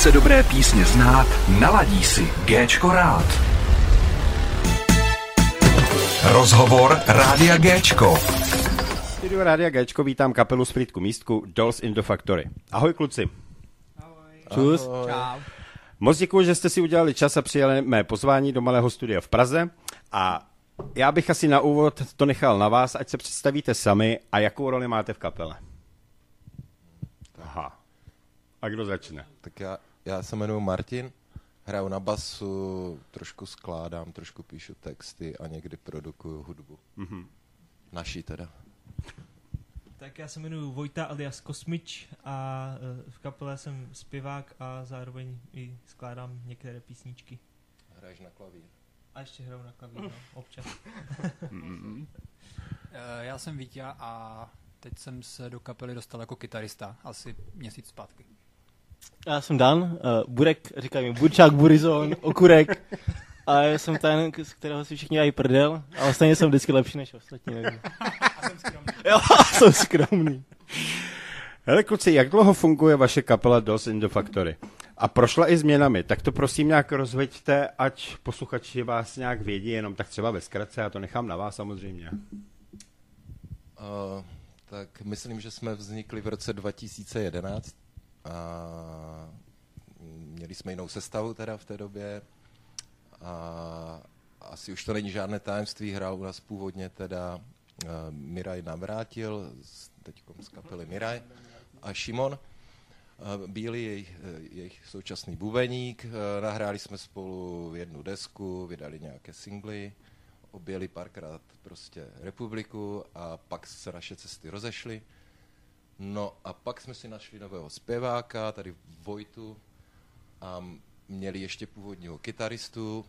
chce dobré písně znát, naladí si Géčko rád. Rozhovor Rádia Géčko. Studio Rádia Géčko vítám kapelu z Frýdku místku Dolls in the Factory. Ahoj kluci. Čus. Čau. Moc děkuji, že jste si udělali čas a přijali mé pozvání do malého studia v Praze a já bych asi na úvod to nechal na vás, ať se představíte sami a jakou roli máte v kapele. Aha. A kdo začne? Tak já, já se jmenuji Martin, hraju na basu, trošku skládám, trošku píšu texty a někdy produkuju hudbu. Mm-hmm. Naší teda. Tak já se jmenuji Vojta alias Kosmič a eh, v kapele jsem zpěvák a zároveň i skládám některé písničky. Hraješ na klavír. A ještě hraju na klavír, no, občas. Eh, Já jsem Vítě a teď jsem se do kapely dostal jako kytarista, asi měsíc zpátky. Já jsem Dan, uh, Burek, říkají mi Burčák, Burizon, Okurek. A já jsem ten, z kterého si všichni dají prdel, ale stejně jsem vždycky lepší než ostatní. Takže. A jsem skromný. Jo, jsem skromný. Hele kluci, jak dlouho funguje vaše kapela Dolls in the Factory? A prošla i změnami, tak to prosím nějak rozveďte, ať posluchači vás nějak vědí, jenom tak třeba ve zkratce, já to nechám na vás samozřejmě. Uh, tak myslím, že jsme vznikli v roce 2011 a měli jsme jinou sestavu teda v té době a asi už to není žádné tajemství, hrál u nás původně teda uh, Miraj Navrátil, teď z kapely Miraj a Šimon. Bílý, jejich, eh, jejich současný bubeník, uh, nahráli jsme spolu jednu desku, vydali nějaké singly, objeli párkrát prostě republiku a pak se naše cesty rozešly. No a pak jsme si našli nového zpěváka, tady Vojtu, a měli ještě původního kytaristu.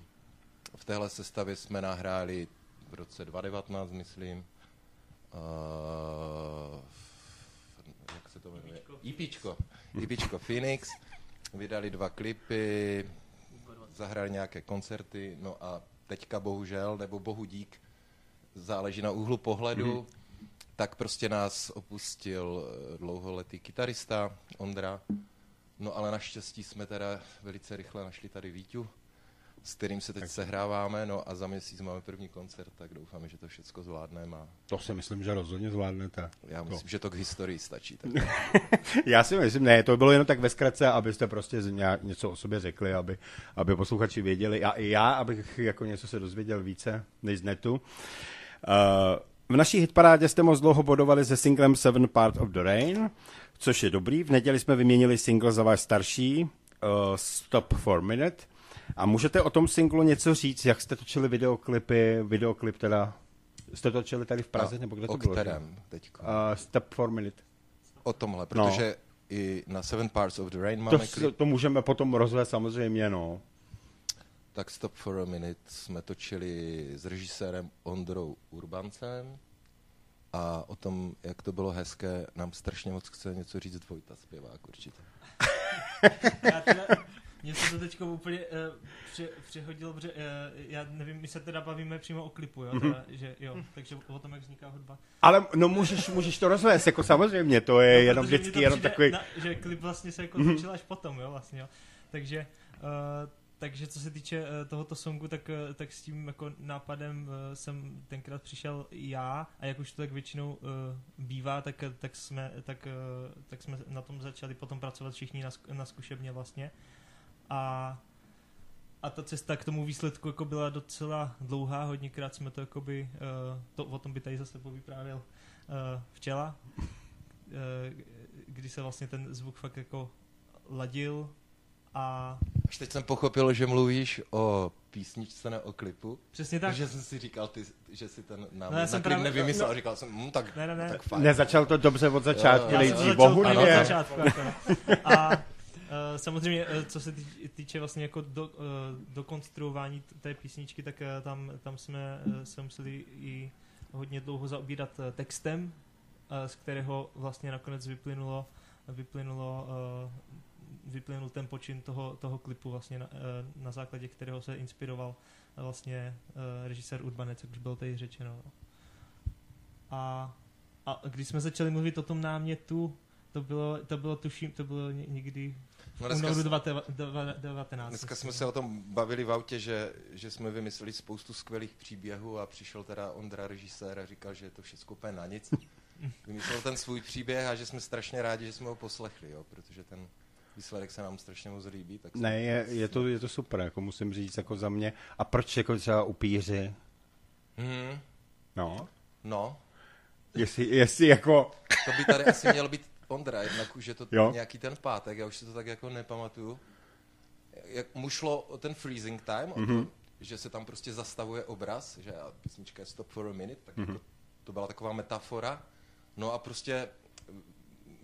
V téhle sestavě jsme nahráli v roce 2019, myslím. Uh, jak se to jmenuje? IPčko. IPčko Phoenix. Vydali dva klipy, zahrali nějaké koncerty, no a teďka bohužel, nebo bohu dík, záleží na úhlu pohledu, tak prostě nás opustil eh, dlouholetý kytarista Ondra. No ale naštěstí jsme teda velice rychle našli tady Víťu, s kterým se teď sehráváme, no a za měsíc máme první koncert, tak doufáme, že to všechno zvládneme a To si myslím, že rozhodně zvládnete. já myslím, že to k historii stačí. Tak. Já si myslím, ne, to bylo jenom tak ve zkratce, abyste prostě něco o sobě řekli, aby, aby posluchači věděli a i já, abych jako něco se dozvěděl více než z netu. Uh, v naší hitparádě jste moc dlouho bodovali se singlem Seven Part of the Rain, což je dobrý. V neděli jsme vyměnili single za váš starší, uh, Stop for a Minute. A můžete o tom singlu něco říct, jak jste točili videoklipy, videoklip teda, jste točili tady v Praze, nebo kde to o bylo? kterém teď? Uh, Stop for a Minute. O tomhle, protože i na Seven Parts of the Rain To, máme s- klip. to můžeme potom rozvést samozřejmě, no. Tak Stop for a Minute jsme točili s režisérem Ondrou Urbancem a o tom, jak to bylo hezké, nám strašně moc chce něco říct Vojta zpěvák určitě. Já teda, mně se to teď úplně uh, pře, přehodilo, protože uh, já nevím, my se teda bavíme přímo o klipu, jo, teda, že jo, takže o tom, jak vzniká hudba. Ale no můžeš, můžeš to rozvést, jako samozřejmě, to je jenom Protože mně vždycky jenom takový... Na, že klip vlastně se jako Mhm. točil až potom, jo, vlastně, jo. Takže, uh, takže co se týče uh, tohoto songu, tak, uh, tak s tím jako nápadem uh, jsem tenkrát přišel já. A jak už to tak většinou bývá, tak, tak, jsme, tak, tak jsme na tom začali potom pracovat všichni na, na zkušebně vlastně. A a ta cesta k tomu výsledku jako byla docela dlouhá, hodněkrát jsme to jakoby, to, o tom by tady zase povyprávěl včela, kdy se vlastně ten zvuk fakt jako ladil a Až teď jsem pochopil, že mluvíš o písničce, ne o klipu. přesně tak. Takže jsem si říkal, ty, že si ten námět No, já na jsem klip právě- nevymyslel. no. a říkal jsem, hm, tak, Ne, ne, ne. tak fajn. Nezačal to dobře od začátku, nejdřív hudbě. od začátku. A uh, samozřejmě, uh, co se tý- týče vlastně jako do, uh, dokonstruování té písničky, tak uh, tam, tam jsme uh, se museli i hodně dlouho zaobírat uh, textem, uh, z kterého vlastně nakonec vyplynulo, vyplynulo uh, vyplynul ten počin toho, toho klipu vlastně na, uh, na základě kterého se inspiroval uh, vlastně uh, režisér Urbanec, jak už bylo tady řečeno. no. A, a když jsme začali mluvit o tom námětu, to bylo, to bylo tuším, to bylo ně- někdy No únoru dneska, 2019. dneska jsme se o tom bavili v autě, že, že jsme vymysleli spoustu skvělých příběhů a přišel teda Ondra, režisér, a říkal, že je to všechno úplně na nic. Vymyslel ten svůj příběh a že jsme strašně rádi, že jsme ho poslechli, jo, protože ten výsledek se nám strašně moc líbí. Tak Ne, je, je, to, je to super, jako musím říct, jako za mě. A proč jako třeba upíři? Mhm. No, No, jestli, jestli jako... to by tady asi měl být Ondra, jednak už je to Jo. nějaký ten pátek, já už si to tak jako nepamatuju. Jak mu šlo o ten freezing time, Mhm. mm-hmm. to, že se tam prostě zastavuje obraz, že písnička je Stop for a minute, tak Mhm. mm-hmm. jako, to byla taková metafora. No a prostě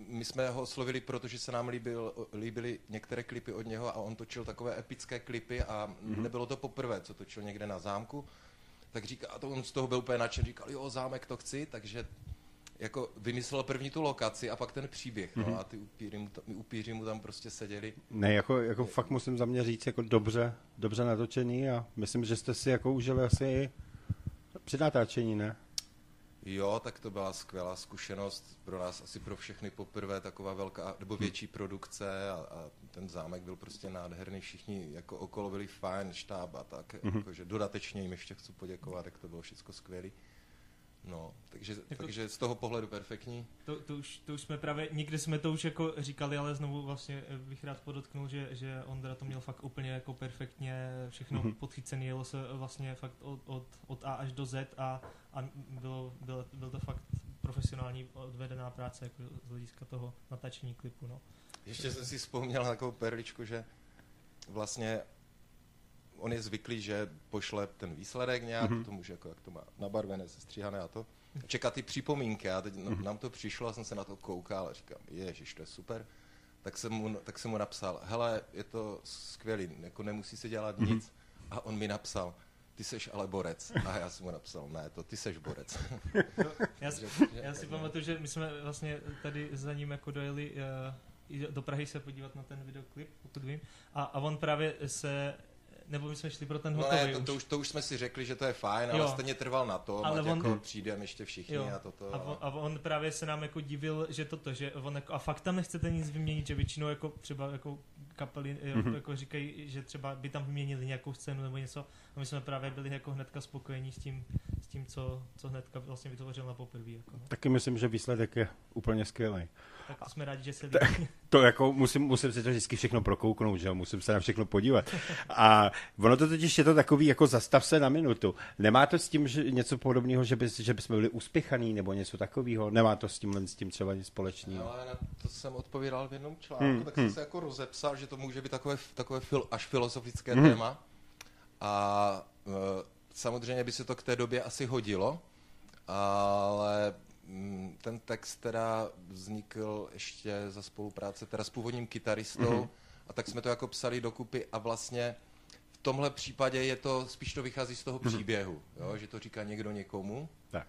my jsme ho oslovili, protože se nám líbil, líbily některé klipy od něho a on točil takové epické klipy a Mhm. mm-hmm. nebylo to poprvé, co točil někde na zámku. Tak říká, a to on z toho byl úplně nadšen, říkal, jo, zámek to chci, takže jako vymyslel první tu lokaci a pak ten příběh, no, Mhm. a ty upíři mu, tam, upíři mu tam prostě seděli. Ne, jako, jako fakt musím za mě říct, jako dobře, dobře natočený a myslím, že jste si jako užili asi při natáčení, ne? Jo, tak to byla skvělá zkušenost pro nás, asi pro všechny poprvé taková velká, nebo větší produkce a, a ten zámek byl prostě nádherný, všichni jako okolo byli fajn, štáb a tak, mm-hmm. jakože dodatečně jim ještě chci poděkovat, jak to bylo všechno skvělé. No, takže, Jako- takže z toho pohledu perfektní. To, to, už, to už jsme právě, někdy jsme to už jako říkali, ale znovu vlastně eh, bych rád podotknul, že, že Ondra to měl fakt úplně jako perfektně všechno Mhm. mm-hmm. podchycený, jelo se vlastně fakt od, od A až do Z a, a bylo, bylo, byl to fakt profesionální odvedená práce jako z hlediska toho natáčení klipu, no. Ještě jsem si vzpomněl na takovou perličku, že vlastně on je zvyklý, že pošle ten výsledek nějak, Mhm. mm-hmm. tomu, že jako, jak to má nabarvené, sestříhané a to. A čeká ty připomínky a teď mm-hmm. nám to přišlo a jsem se na to koukal a říkám, ježiš, to je super. Tak jsem mu, tak jsem mu napsal, hele, je to skvělý, jako nemusí se dělat Mhm. mm-hmm. nic. A on mi napsal, ty seš ale borec. A já jsem mu napsal, ne, to ty seš borec. Já, si- já si pamatuju, že my jsme vlastně tady za ním jako dojeli uh, do Prahy se podívat na ten videoklip, pokud vím, a, a on právě se, nebo my jsme šli pro ten No hotový ne, to, to, už, to už jsme si řekli, že to je fajn, Jo. ale stejně trval na to, Ale on- jako přijdeme ještě všichni Jo. a toto. A on, a on právě se nám jako divil, že toto, že on jako, a fakt tam nechcete nic vyměnit, že většinou jako třeba jako kapely Mhm. mm-hmm. jako říkají, že třeba by tam vyměnili nějakou scénu nebo něco a my jsme právě byli jako hnedka spokojení s tím, s tím co, co hnedka vlastně vytvořil na poprvé. Jako, no. Taky myslím, že výsledek je úplně skvělý. Tak to jsme rádi, že se líbí. To jako musím, musím si to vždycky všechno prokouknout, že jo, musím se na všechno podívat. A ono to totiž je to takový, jako zastav se na minutu. Nemá to s tím že něco podobného, že, by, že bychom byli uspěchaný nebo něco takového? Nemá to s tím, s tím třeba nic společného? Ale na to jsem odpovídal v jednom článku, Hmm, hmm, tak hmm. jsem se jako rozepsal, že to může být takové, takové fil, až filozofické Hmm. hmm. téma. A e, samozřejmě by se to k té době asi hodilo, ale ten text teda vznikl ještě za spolupráce teda s původním kytaristou Mhm. a tak jsme to jako psali dokupy a vlastně v tomhle případě je to, spíš to vychází z toho příběhu, jo? že to říká někdo někomu, Tak.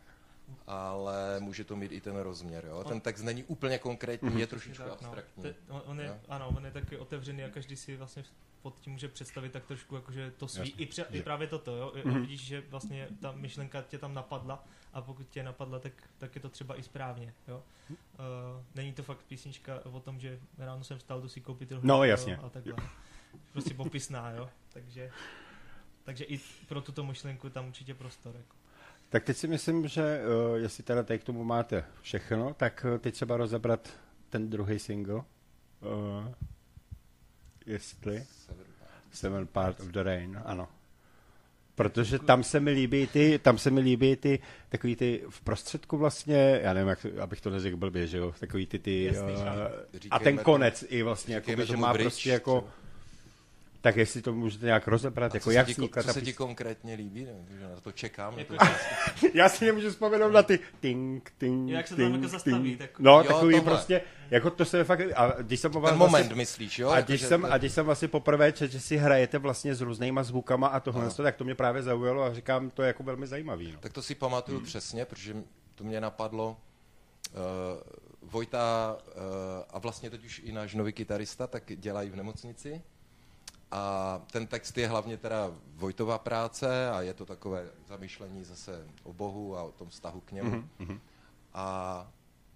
ale může to mít i ten rozměr. Jo? Ten text není úplně konkrétní, je trošičku Tak, no. abstraktní. Te, on, on je, Jo. ano, on je taky otevřený a každý si vlastně pod tím může představit tak trošku jakože to svý, Jasně. i, pře, i právě toto, jo, mm-hmm. vidíš, že vlastně ta myšlenka tě tam napadla a pokud tě napadla, tak, tak je to třeba i správně, jo. Uh, není to fakt písnička o tom, že ráno jsem vstal, jdu si koupit rohlík, No, jo, jasně. a takhle. Prostě popisná, jo, takže takže i pro tuto myšlenku tam určitě prostor. Jako. Tak teď si myslím, že uh, jestli teda tady k tomu máte všechno, tak uh, teď třeba rozebrat ten druhý single. Uh, jestli Seven Part of the Rain, ano. Protože tam se mi líbí ty, tam se mi líbí ty, takový ty v prostředku vlastně, já nevím, jak, abych to neřekl blbě, že jo, takový ty, ty Jasný, uh, a ten to- konec i vlastně, jakoby, že má bridge, prostě jako, třeba. Tak jestli to můžete nějak rozebrat, A jako co jak se ti, co se ti konkrétně líbí? Ne, že na to čekám. Na Jako, to, Já si nemůžu vzpomenout na ty ting, ting, Jak se tam ting, jako zastaví, ting. tak- No, Jo, takový tohle. prostě, jako to se fakt, a když jsem ten moment myslíš, jo? a Jako, když, že jsem, to- a když jsem vlastně poprvé četl, že si hrajete vlastně s různýma zvukama a tohle, Ano. tak to mě právě zaujalo a říkám, to je jako velmi zajímavý. No. Tak to si pamatuju hmm. přesně, protože to mě napadlo. Uh, Vojta uh, a vlastně teď už i náš nový kytarista, tak dělají v nemocnici. A ten text je hlavně teda Vojtová práce a je to takové zamýšlení zase o Bohu a o tom vztahu k němu. Mm-hmm. A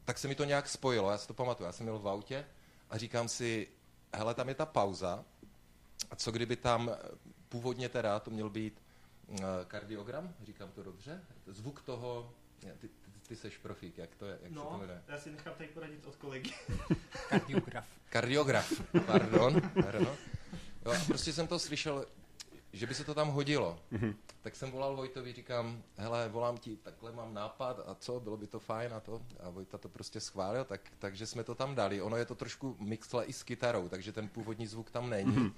tak se mi to nějak spojilo, já si to pamatuju. Já jsem měl v autě a říkám si, hele, tam je ta pauza, a co kdyby tam eh, původně teda to měl být uh, kardiogram, říkám to dobře, zvuk toho, ty, ty, ty seš profík, jak to je, jak se to No, jmenuje? já si nechám tady poradit od kolegy. Kardiograf. Kardiograf, pardon. pardon. Jo, a prostě jsem to slyšel, že by se to tam hodilo. Tak jsem volal Vojtovi, říkám, hele, volám ti, takhle mám nápad a co, bylo by to fajn a to. A Vojta to prostě schválil, tak, takže jsme to tam dali. Ono je to trošku mixle i s kytarou, takže ten původní zvuk tam není.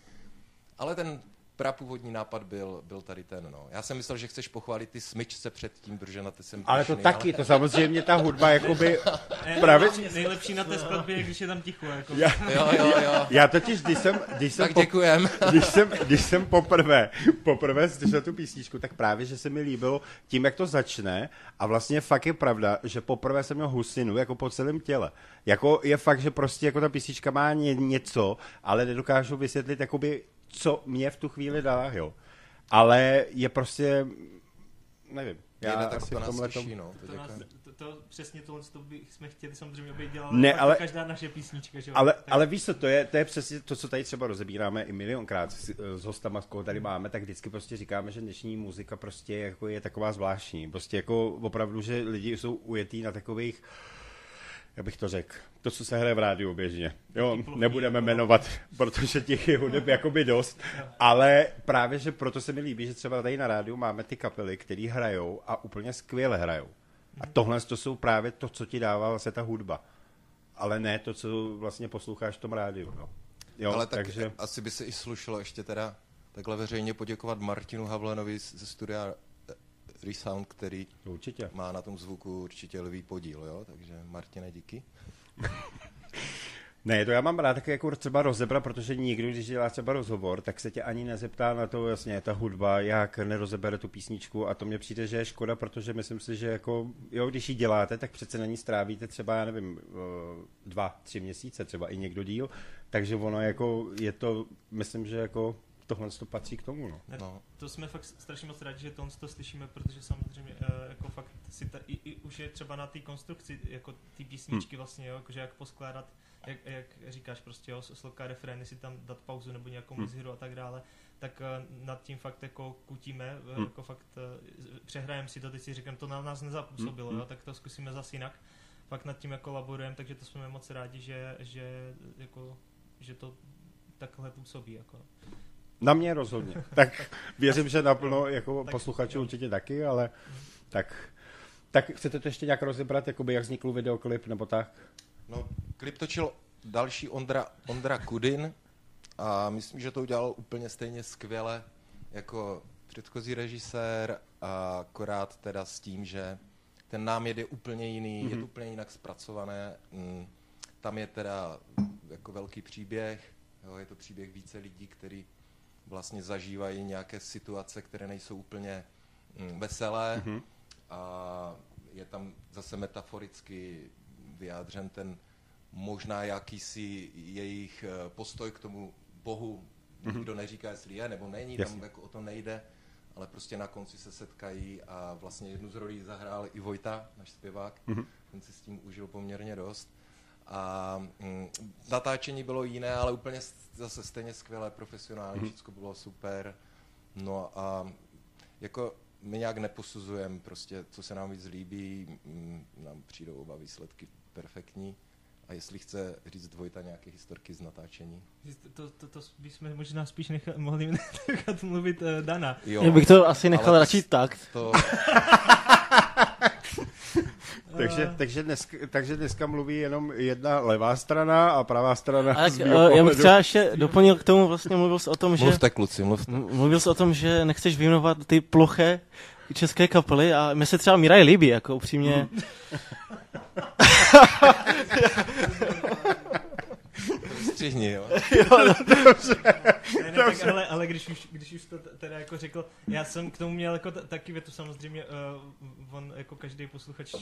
Ale ten prapůvodní nápad byl, byl tady ten, no. Já jsem myslel, že chceš pochválit ty smyčce před tím, protože na ty jsem Ale to taky, to samozřejmě ta hudba, jakoby, Ne, Právě- nejlepší, nejlepší na té skladbě je, když je tam ticho. Jako. Já, Jo, jo, jo. já totiž, když jsem, když jsem, Tak po, děkujem. když jsem, když jsem poprvé, poprvé slyšel tu písničku, tak právě, že se mi líbilo tím, jak to začne a vlastně fakt je pravda, že poprvé jsem měl husinu jako po celém těle. Jako je fakt, že prostě jako ta písnička má ně, něco, ale nedokážu vysvětlit, jakoby, co mě v tu chvíli dala, jo. Ale je prostě, nevím, já Já tak asi to v nás tomhle slyší, no. To To, nás, to, to, přesně tohle to bychom chtěli samozřejmě, aby dělala Ne, ale- každá naše písnička. Že? Ale, Tak- ale víš co, to je, to je přesně to, co tady třeba rozebíráme i milionkrát s, s hostama, koho tady máme, tak vždycky prostě říkáme, že dnešní muzika prostě jako je taková zvláštní. Prostě jako opravdu, že lidi jsou ujetý na takových, jak bych to řekl, to, co se hraje v rádiu běžně. Jo, nebudeme jmenovat, protože těch je hudeb jakoby dost, ale právě, že proto se mi líbí, že třeba tady na rádiu máme ty kapely, které hrajou a úplně skvěle hrajou. A tohle to jsou právě to, co ti dává vlastně ta hudba. Ale ne to, co vlastně posloucháš v tom rádiu. No. Jo, Ale tak takže... asi by se i slušelo ještě teda takhle veřejně poděkovat Martinu Havlenovi z- ze studia eh, Resound, který Určitě. má na tom zvuku určitě lvý podíl, jo? Takže Martine, díky. Ne, to já mám rád taky jako třeba rozebrat, protože nikdo, když dělá třeba rozhovor, tak se tě ani nezeptá na to, jasně, ta hudba, jak nerozebere tu písničku a to mně přijde, že je škoda, protože myslím si, že jako, jo, když ji děláte, tak přece na ní strávíte třeba, já nevím, eh, dva, tři měsíce, třeba i někdo díl, takže ono jako je to, myslím, že jako tohle to patří k tomu, no. No. To jsme fakt strašně moc rádi, že tohle to slyšíme, protože samozřejmě uh, jako fakt si ta, i, i, už je třeba na té konstrukci jako ty písničky vlastně, jo, jakože jak poskládat, jak, jak říkáš prostě, jo, sloka, refrény si tam dát pauzu nebo nějakou Hmm. mizhru a tak dále, tak uh, nad tím fakt jako kutíme, Hmm. jako fakt uh, přehrajeme si to, teď si říkám, to na nás nezapůsobilo, Hmm. jo, tak to zkusíme zase jinak. Fakt nad tím jako laborujeme, takže to jsme moc rádi, že, že jako že to takhle působí. Jako. Na mě rozhodně. Tak věřím, že naplno jako Tak posluchačů určitě taky, ale tak, tak chcete to ještě nějak rozebrat, jakoby jak vznikl videoklip nebo tak? No, klip točil další Ondra, Ondra Kudin a myslím, že to udělal úplně stejně skvěle jako předchozí režisér, a akorát teda s tím, že ten námět je úplně jiný, mm-hmm. je to úplně jinak zpracované. Mm, tam je teda jako velký příběh, jo, je to příběh více lidí, kteří vlastně zažívají nějaké situace, které nejsou úplně mm, veselé mm-hmm. a je tam zase metaforicky vyjádřen ten možná jakýsi jejich eh, postoj k tomu Bohu. Nikdo neříká, jestli je nebo není, Jasně. tam jako o to nejde, ale prostě na konci se setkají a vlastně jednu z rolí zahrál i Vojta, náš zpěvák, ten si s tím užil poměrně dost. A mm, natáčení bylo jiné, ale úplně zase stejně skvělé, profesionální, všechno bylo super. No a jako my nějak neposuzujeme prostě, co se nám víc líbí, mm, nám přijdou oba výsledky perfektní. A jestli chce říct Dvojta nějaké historky z natáčení. To, to, to bychom možná spíš nechat, mohli nechat mluvit uh, Dana. Jo, Já bych to asi nechal radši tak. To, Takže, takže, dneska, takže dneska mluví jenom jedna levá strana a pravá strana A tak, z eh, mýho já bych třeba ještě doplnil k tomu, vlastně mluvil jsi o tom, že... mluvte kluci, mluvte. Mluvil jsi o tom, že nechceš vyjmenovat ty ploché české kapely a mi se třeba Miraj líbí, jako upřímně. Střihni, jo. Ne, ne, tak, ale, ale když, už, když už to teda jako řekl, já jsem k tomu měl jako t- taky větu samozřejmě, uh, on jako každý posluchač, uh,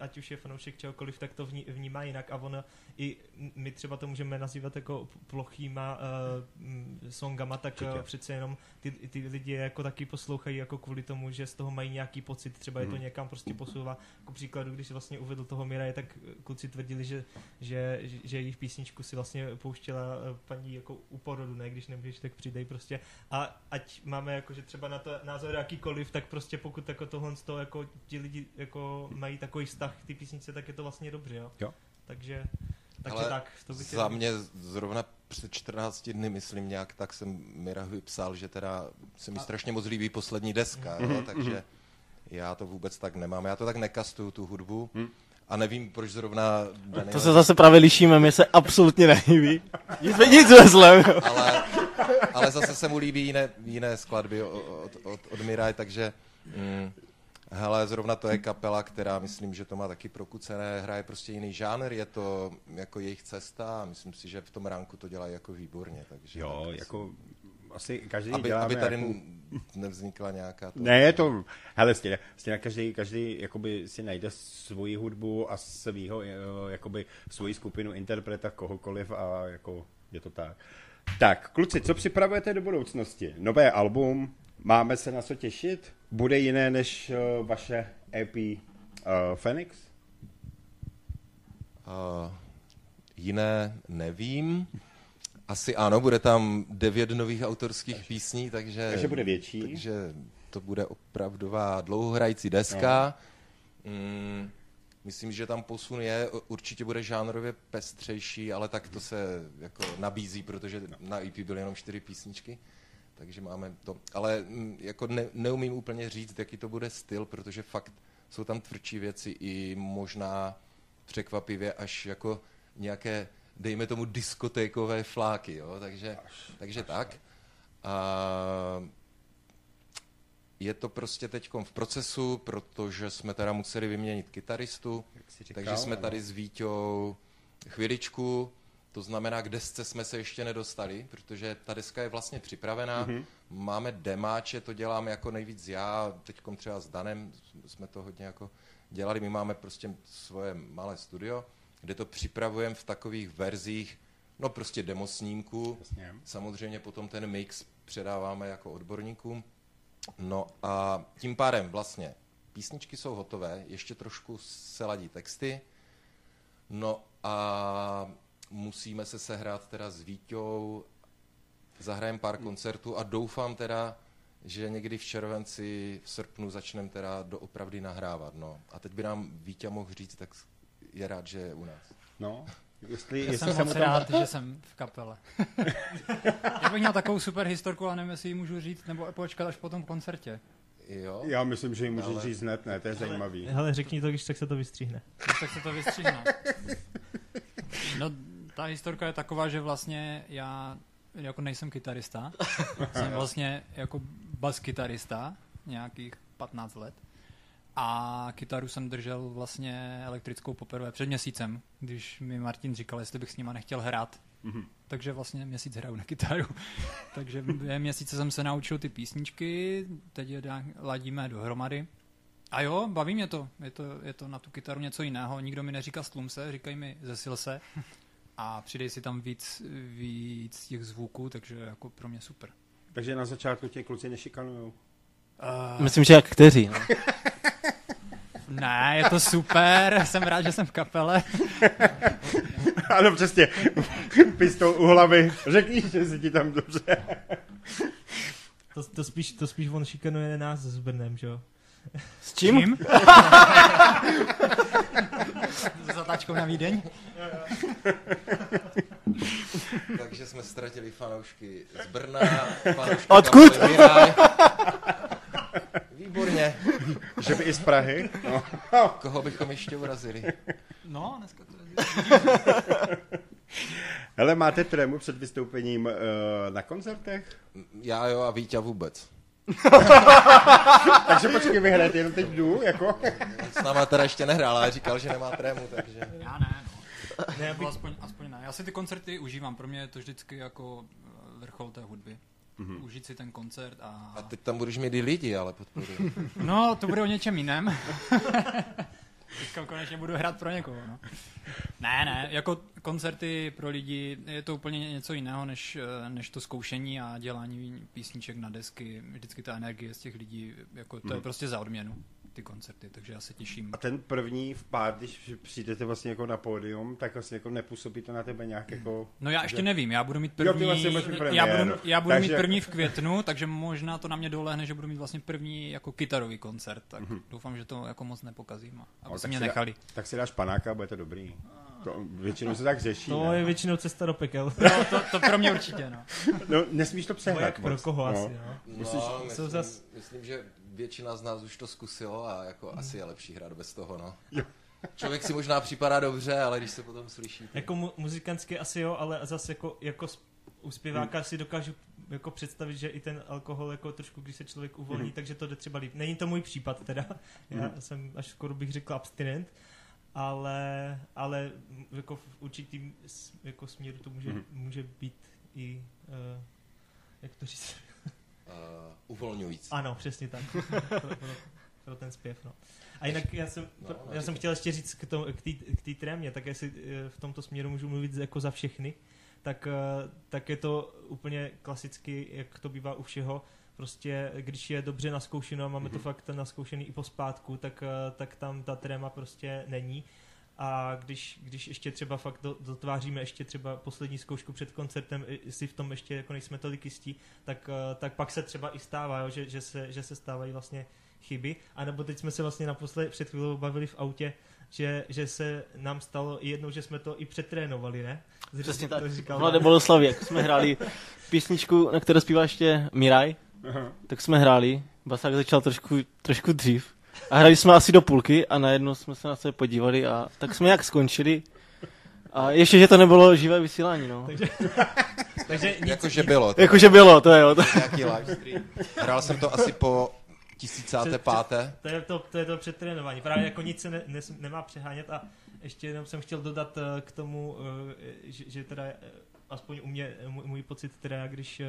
ať už je fanoušek čehokoliv, tak to vní, vnímá jinak a on i my třeba to můžeme nazývat jako plochýma uh, songama, tak uh, přece jenom ty, ty lidi jako taky poslouchají jako kvůli tomu, že z toho mají nějaký pocit, třeba je to Mhm. někam prostě posouvá. Ku příkladu, když vlastně uvedl toho Miraje, tak kluci tvrdili, že, že, že, že jejich písničku si vlastně pouštěla eh, paní jako u porodu, ne, když nemůžeš, tak přidej prostě. A ať máme jako, že třeba na to názor jakýkoliv, tak prostě pokud jako tohle z toho, jako ti lidi jako mají takový vztah k té písničce, tak je to vlastně dobře, jo. Jo. Takže, takže Ale tak, to bych Za mě zrovna před 14 dny, myslím nějak, tak jsem Mirahovi psal, že teda se mi strašně moc líbí poslední deska, jo, takže já to vůbec tak nemám. Já to tak nekastuju, tu hudbu. A nevím, proč zrovna Daniel, To se zase právě lišíme, mě se absolutně nelíbí. Nic, nic ve zlem. ale, ale zase se mu líbí jiné, jiné skladby od, od, od, od Miraj, takže mm, hele, zrovna to je kapela, která myslím, že to má taky prokucené, hraje prostě jiný žánr, je to jako jejich cesta a myslím si, že v tom ránku to dělají jako výborně. Takže Jo, tak jako asi každý aby, děláme aby tady jako... nevznikla nějaká... To... Ne, je to, hele, stejně, stejně každý, každý jakoby si najde svoji hudbu a svýho, eh, jakoby svoji skupinu interpreta kohokoliv a jako je to tak. Tak, kluci, co připravujete do budoucnosti? Nové album, máme se na co těšit? Bude jiné než uh, vaše EP uh, Phoenix? Uh, jiné nevím. Asi ano, bude tam devět nových autorských písní, takže... Takže bude větší. Takže to bude opravdová dlouhohrající deska. Mm, myslím, že tam posun je, určitě bude žánrově pestřejší, ale tak to se jako nabízí, protože na EP byly jenom čtyři písničky. Takže máme to. Ale mm, jako ne, neumím úplně říct, jaký to bude styl, protože fakt jsou tam tvrdší věci i možná překvapivě až jako nějaké, dejme tomu, diskotékové fláky, jo? takže, takže tak. A je to prostě teď v procesu, protože jsme teda museli vyměnit kytaristu, říkal, takže jsme ano. tady s Víťou chviličku, to znamená, k desce jsme se ještě nedostali, protože ta deska je vlastně připravená, Mhm. mm-hmm. máme demáče, to dělám jako nejvíc já, teď třeba s Danem jsme to hodně jako dělali, my máme prostě svoje malé studio, kde to připravujeme v takových verzích, no prostě demo snímku, Jasně. samozřejmě potom ten mix předáváme jako odborníkům, no a tím pádem vlastně písničky jsou hotové, ještě trošku se ladí texty, no a musíme se sehrát teda s Víťou, zahrajeme pár koncertů a doufám teda, že někdy v červenci, v srpnu začneme teda doopravdy nahrávat, no. A teď by nám Vítě mohl říct, tak je rád, že je u nás. No, jestli, Já jestli jsem moc tam... rád, že jsem v kapele. Já bych měl takovou super historku, ale nevím, jestli ji můžu říct, nebo počkat až po tom koncertě. Jo? Já myslím, že ji můžeš Ale- říct hned, ne, to je zajímavý. Hele, řekni to, když tak se to vystříhne. Tak se to vystříhne. No, ta historka je taková, že vlastně já jako nejsem kytarista, jsem vlastně jako bas kytarista, nějakých 15 let. A kytaru jsem držel vlastně elektrickou poprvé před měsícem, když mi Martin říkal, jestli bych s nima nechtěl hrát. Takže vlastně měsíc hraju na kytaru. Takže během měsíce jsem se naučil ty písničky, teď je ladíme dohromady. A jo, baví mě to. Je, to. je to na tu kytaru něco jiného. Nikdo mi neříká stlum se, říkají mi zesil se. A přidej si tam víc, víc těch zvuků, takže jako pro mě super. Takže na začátku tě kluci nešikanujou. Uh, Myslím, že jak kteří. No. ne, je to super, jsem rád, že jsem v kapele. Ano, přesně. Pistol u hlavy. Řekni, že si ti tam dobře. To, to, spíš, to spíš on šikanuje nás s Brnem, že jo? S čím? S zatáčkou na Vídeň. Takže jsme ztratili fanoušky z Brna, fanoušky Odkud? Výborně. Že by i z Prahy. No. Koho bychom ještě urazili? No, dneska to je... Hele, máte trému před vystoupením uh, na koncertech? Já jo a Vítě vůbec. Takže počkej, vy hrajete jenom teď jdu, jako? S náma teda ještě nehrál, ale říkal, že nemá trému, takže... Já ne, no. Ne, aspoň, aspoň ne. Já si ty koncerty užívám. Pro mě je to vždycky jako vrchol té hudby. Mm-hmm. Užít si ten koncert a... A teď tam budeš mít i lidi, ale podporu. No, to bude o něčem jiném. Teďka konečně budu hrát pro někoho, no. Ne, ne, jako koncerty pro lidi je to úplně něco jiného, než, eh, než to zkoušení a dělání písniček na desky. Vždycky ta energie z těch lidí, jako to je prostě za odměnu, ty koncerty, takže já se těším. A ten první v pár, když přijdete vlastně jako na pódium, tak vlastně jako nepůsobí to na tebe nějak jako... No já ještě nevím, já budu mít Jo, ty první, vlastně budeš mít já budu, já budu Takže mít první v květnu, takže možná to na mě dolehne, že budu mít vlastně první jako kytarový koncert, tak Mhm. doufám, že to jako moc nepokazím, a aby No, se tak mě si dá- nechali. Tak si dáš panáka a bude to dobrý. To většinou se tak řeší, To ne? je většinou cesta do pekel. No, to, to pro mě určitě, no. No, nesmíš to Nebo přehrát jak pro koho no. asi, no. No, jsou myslím, zas- myslím, že většina z nás už to zkusilo a jako asi je lepší hrát bez toho, no. Jo. Člověk si možná připadá dobře, ale když se potom slyší, tak... Jako mu- muzikantsky asi jo, ale zase jako, jako u zpěváka si dokážu jako představit, že i ten alkohol jako trošku, když se člověk uvolní, Mhm. takže to jde třeba líp. Není to můj případ teda, já Mhm. jsem až skoro bych řekl abstinent, ale, ale jako v určitým jako směru to může, Mhm. může být i, uh, jak to říct, Uh, uvolňující. ano, přesně tak, pro, pro, pro ten zpěv, no. A jinak já jsem, No, no, já jsem chtěl ještě říct k, tomu, k té k té trémě, tak jestli eh, v tomto směru můžu mluvit jako za všechny, tak, eh, tak je to úplně klasicky, jak to bývá u všeho, prostě když je dobře naskoušeno a máme to Mhm. fakt naskoušený i pospátku, tak, eh, tak tam ta tréma prostě není. A když, když ještě třeba fakt do, dotváříme ještě třeba poslední zkoušku před koncertem, i- si v tom ještě jako nejsme tolik jistí, tak, eh, tak pak se třeba i stává, jo, že, že, se, že se stávají vlastně chyby. A nebo teď jsme se vlastně naposled před chvílou bavili v autě, že, že se nám stalo i jednou, že jsme to i přetrénovali, ne? Přesně To tak. říkal V Mladé Boleslavi, jak jsme hráli písničku, na které zpívá ještě Miraj, Aha. tak jsme hráli, Basák začal trošku, trošku dřív. A hráli jsme asi do půlky a najednou jsme se na sebe podívali a tak jsme jak skončili. A ještě, že to nebylo živé vysílání, no. Takže, takže nic, Jakože bylo. to Jakože bylo, to je jo. Nějaký live stream. Hrál jsem to asi po tisícáté páté. To je to, to je to přetrénování. Právě jako nic se ne, ne, nemá přehánět a ještě jenom jsem chtěl dodat eh, k tomu, eh, že, že teda eh, aspoň u mě, můj, můj pocit teda, když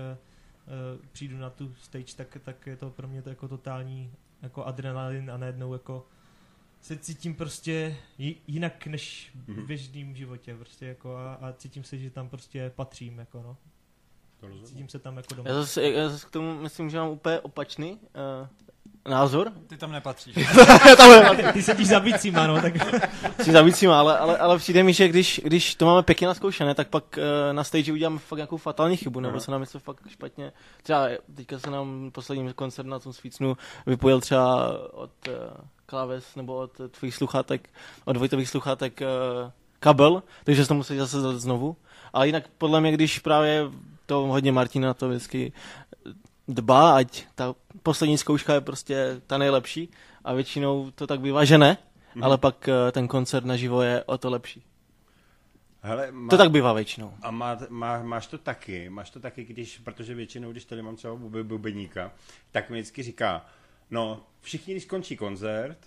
přijdu na tu stage, tak, tak je to pro mě to jako totální jako adrenalin a najednou jako se cítím prostě ji- jinak než v Mhm. běžném životě prostě jako a, a cítím se, že tam prostě patřím jako no. Cítím se tam jako doma. Já zase, já zase k tomu myslím, že mám úplně opačný uh, názor. Ty tam nepatříš. Ty sedíš za bicíma, no, tak S tím zavícíma, ale, ale, ale přijde mi, že když, když to máme pěkně naskoušené, tak pak uh, na stage uděláme fakt nějakou fatální chybu, nebo se nám něco fakt špatně. Třeba teďka se nám poslední koncert na tom Svícnu vypojil třeba od uh, kláves nebo od tvých sluchátek, od Vojtových sluchátek uh, kabel, takže se to musí zase znovu. Ale jinak podle mě, když právě to hodně Martina to vždycky dbá, ať ta poslední zkouška je prostě ta nejlepší a většinou to tak bývá, že ne, Mhm. ale pak eh, ten koncert naživo je o to lepší. Hele, má, To tak bývá většinou. A má, má, máš to taky, máš to taky, když, protože většinou, když tady mám třeba bube, bubeníka, tak mi vždycky říká, no, všichni, když skončí koncert,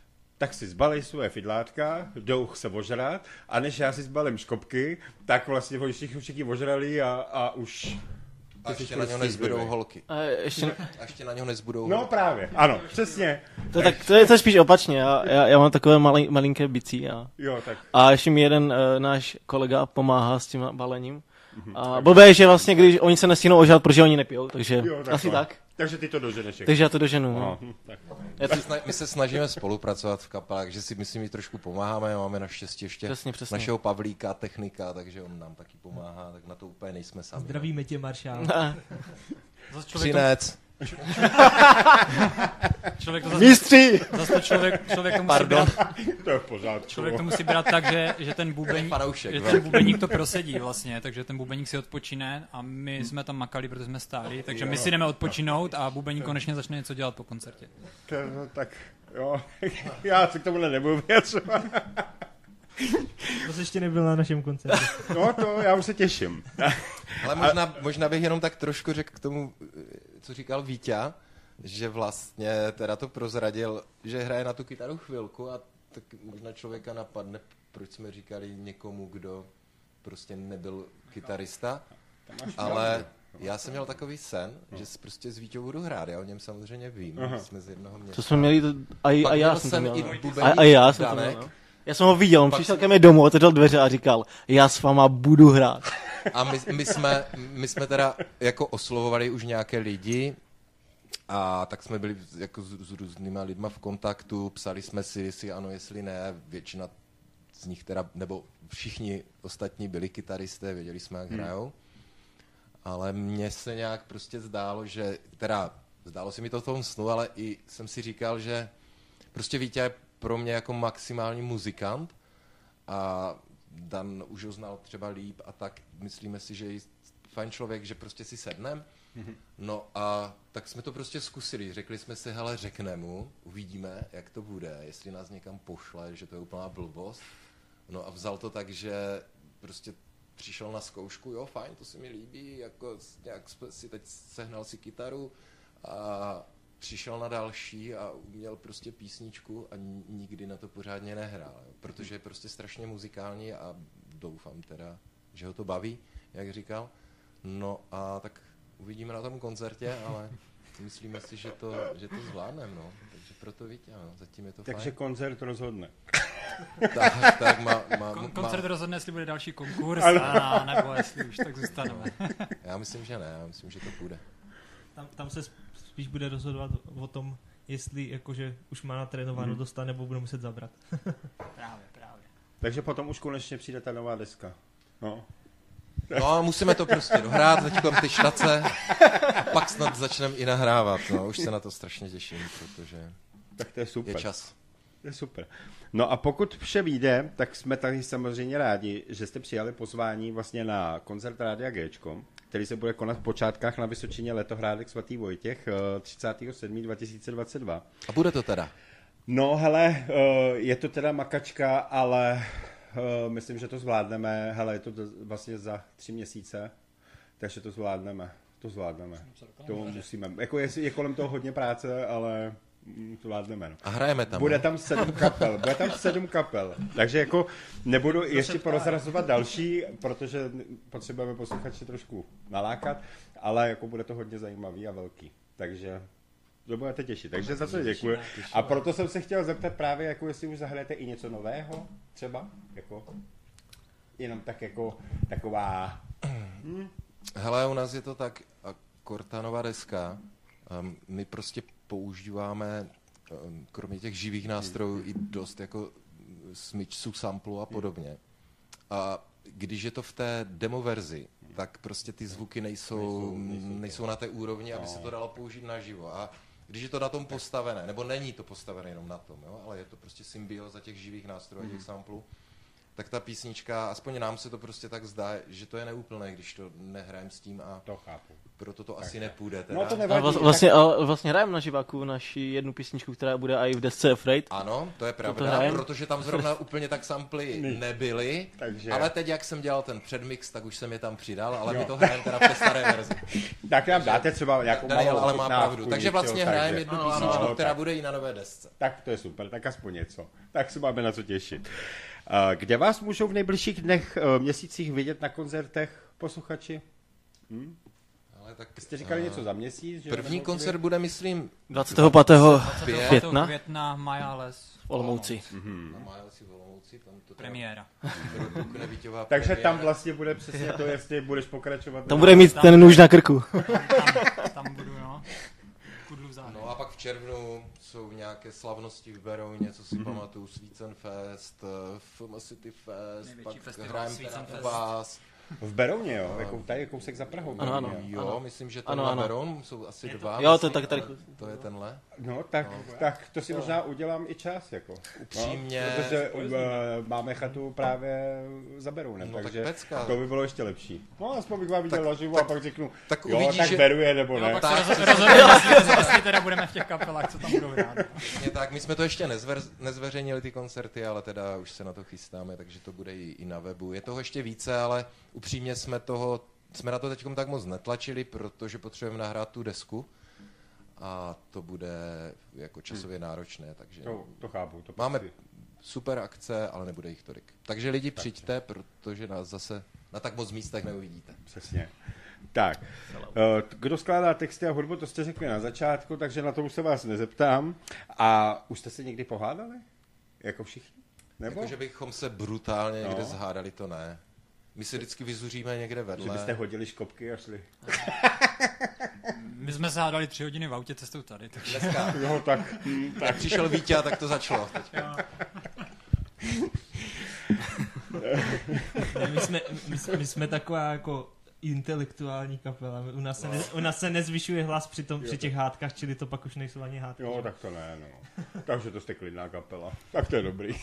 tak si zbalí svoje fidlátka, jdou se ožrat a než já si zbalím škopky, tak vlastně oni všichni, všichni ožrali a, a už... A jsi ještě na něho nezbudou holky. A ještě, A ještě na něho nezbudou No holky. právě, ano, přesně. to, je tak, to, je, to je spíš opačně, já, já, já mám takové malin, malinké bicí a, Jo, tak a ještě mi jeden uh, náš kolega pomáhá s tím balením. A blbé je, že vlastně, když oni se nestihnou ožrat, protože oni nepijou, takže jo, takhle. asi tak. Takže ty to doženeš. jako. Takže já to doženu. No. No, tak. Já My se sna- My se snažíme spolupracovat v kapelách, že si myslím, že trošku pomáháme, máme naštěstí ještě přesně, přesně. našeho Pavlíka, technika, takže on nám taky pomáhá, tak na to úplně nejsme sami. zdravíme tě, Maršál. Zase člověk, to, Přinec. člověk to zase, Mistři! zase to člověk, člověk to musí Pardon. brát, To je v pořádku. člověk to musí brát tak, že, že ten bubeník, že ten bubeník to prosedí vlastně, takže ten bubeník si odpočine a my jsme tam makali, protože jsme stáli, takže my si jdeme odpočinout a bubeník konečně začne něco dělat po koncertě. To, no, tak jo, já se k tomu nebudu vyjadřovat. To jsi ještě nebyl na našem koncertu. No to já už se těším. Ale možná, možná bych jenom tak trošku řekl k tomu, co říkal Vítě, že vlastně teda to prozradil, že hraje na tu kytaru chvilku a tak možná člověka napadne, proč jsme říkali někomu, kdo prostě nebyl kytarista, ale Já jsem měl takový sen, že s- prostě s Víťou budu hrát, já o něm samozřejmě vím, Aha. jsme z jednoho města. To jsme měli, a, a, já jsem měl. i no. A, a já jsem to měl, no. Já jsem ho viděl, on Pak přišel ke mně domů, otevřel dveře a říkal, já s váma budu hrát. A my, my, jsme, my jsme teda jako oslovovali už nějaké lidi a tak jsme byli jako s, s různýma lidma v kontaktu, psali jsme si, jestli ano, jestli ne, většina z nich teda, nebo všichni ostatní byli kytaristé, věděli jsme, jak hrajou. Ale mně se nějak prostě zdálo, že, teda zdálo se mi to v tom snu, ale i jsem si říkal, že prostě Vítě je pro mě jako maximální muzikant a Dan už ho znal třeba líp a tak myslíme si, že je fajn člověk, že prostě si sednem. No a tak jsme to prostě zkusili. Řekli jsme si, hele, řekne mu, uvidíme, jak to bude, jestli nás někam pošle, že to je úplná blbost. No a vzal to tak, že prostě přišel na zkoušku, jo, fajn, to se mi líbí, jako nějak si teď sehnal si kytaru a přišel na další a měl prostě písničku a ni- nikdy na to pořádně nehrál, jo, protože je prostě strašně muzikální a doufám teda, že ho to baví, jak říkal. No a tak uvidíme na tom koncertě, ale myslíme si, že to, že to zvládneme, no. Takže proto Vítě, no. zatím je to Takže fajn. koncert rozhodne. Tak, tak má, má, Kon- má, koncert rozhodne, jestli bude další konkurs, Ano. a, nebo jestli už tak zůstaneme. já myslím, že ne, já myslím, že to půjde. Tam, tam se spíš bude rozhodovat o tom, jestli jakože už má natrénováno Mhm. dostat, nebo bude muset zabrat. Právě, právě. Takže potom už konečně přijde ta nová deska. No. No a musíme to prostě dohrát, teď ty štace, a pak snad začneme i nahrávat, no, už se na to strašně těším, protože Tak to je super. je čas. To je super. No a pokud vše vyjde, tak jsme tady samozřejmě rádi, že jste přijali pozvání vlastně na koncert Rádia Gčko, který se bude konat v počátkách na Vysočině Letohrádek svatý Vojtěch eh, 37. 2022. A bude to teda. No hele, eh, je to teda makačka, ale eh, myslím, že to zvládneme. Hele, je to vlastně za tři měsíce, takže to zvládneme. To zvládneme. To musíme. Jako je, je kolem toho hodně práce, ale zvládneme. No. A hrajeme tam. Bude tam sedm kapel, bude tam sedm kapel. Takže jako nebudu ještě porozrazovat další, protože potřebujeme posluchače trošku nalákat, ale jako bude to hodně zajímavý a velký. Takže to budete těšit. Takže za to děkuji. A proto jsem se chtěl zeptat právě, jako jestli už zahrajete i něco nového, třeba, jako jenom tak jako taková, Hele, u nás je to tak, a Cortanová deska, um, my prostě používáme, um, kromě těch živých nástrojů, i dost jako smyčců, samplu a podobně. A když je to v té demo verzi, tak prostě ty zvuky nejsou, Nejsou- nejsou na té úrovni, aby se to dalo použít naživo. A když je to na tom postavené, nebo není to postavené jenom na tom, jo, ale je to prostě symbioza těch živých nástrojů a těch samplů, tak ta písnička, aspoň nám se to prostě tak zdá, že to je neúplné, když to nehrajeme s tím a to chápu. Proto to asi nepůjde. Teda. No to A nevadí. vlast, vlastně, a vlastně hrajeme na živáku naši jednu písničku, která bude i v desce Afraid. Ano, to je to pravda, hrajem. protože tam zrovna úplně tak samply nebyly, Takže- ale teď, jak jsem dělal ten předmix, tak už jsem je tam přidal, ale Jo. my to hrajeme teda v té staré verzi. Tak nám dáte třeba nějakou Daniel malou ale má pravdu. Takže vlastně hrajeme jednu Ano, písničku, ano, která tak. bude i na nové desce. Tak to je super, tak aspoň něco. Tak se máme na co těšit. Kde vás můžou v nejbližších dnech, uh, měsících vidět na koncertech posluchači? Ale tak, Jste říkali eh, něco za měsíc? Že První nebo koncert bude, myslím, 25. Pět. května května Majales. v Olomouci. na Majlesi v Olomouci, tam to teda Premiéra. Vítěová Takže premiéra. tam vlastně bude přesně to, jestli budeš pokračovat. Tam bude mít ten nůž na krku. Tam, tam budu, no. Kudlu v zády. No a pak v červnu jsou nějaké slavnosti v Berouně, co si Mhm. pamatuju, Svícen Fest, eh, FM City Fest, Největší pak hrajeme u Fest. vás. V Berouně, jo? Jako tady je kousek za Prahou. Ano, ano. Jo, ano. myslím, že tenhle ano. Beroun jsou asi dva. Jo, to je tak- tak- ale To je tenhle. No, tak, tak to si možná udělám i čas, jako. Upřímně. No, protože uh, máme chatu právě za Berounem, No, tak takže pecka. to by bylo ještě lepší. No, aspoň bych vám viděl naživo a pak řeknu, tak jo, uvidíš, tak že- beru je nebo ne. Tak, se jestli, teda budeme v těch kapelách, co tam budou hrát. Tak, my jsme to ještě nezveřejnili ty koncerty, ale teda už se na to chystáme, takže to bude i, i na webu. Je toho ještě více, ale upřímně jsme toho, jsme na to teď tak moc netlačili, protože potřebujeme nahrát tu desku a to bude jako časově náročné, takže To, to chápu. To máme prostě- super akce, ale nebude jich tolik. Takže lidi přijďte, protože nás zase na tak moc místech neuvidíte. Přesně. Tak, eh, kdo skládá texty a hudbu, to jste řekli na začátku, takže na to už se vás nezeptám. A už jste se někdy pohádali? Jako všichni? Nebo? Jako, že bychom se brutálně No. někde zhádali, to ne. My si vždycky vyzuříme někde Že vedle. byste hodili škopky a šli. My jsme se hádali tři hodiny v autě cestou tady, takže Dneska. Jo, tak, hm, Jak přišel Vítě, tak to začalo. Ne, my, jsme, my, jsme- my jsme taková jako intelektuální kapela. U nás, se ne, u nás se nezvyšuje hlas při, tom, při těch hádkách, čili to pak už nejsou ani hádky. jo, tak to ne, no. Takže to jste klidná kapela. Tak to je dobrý.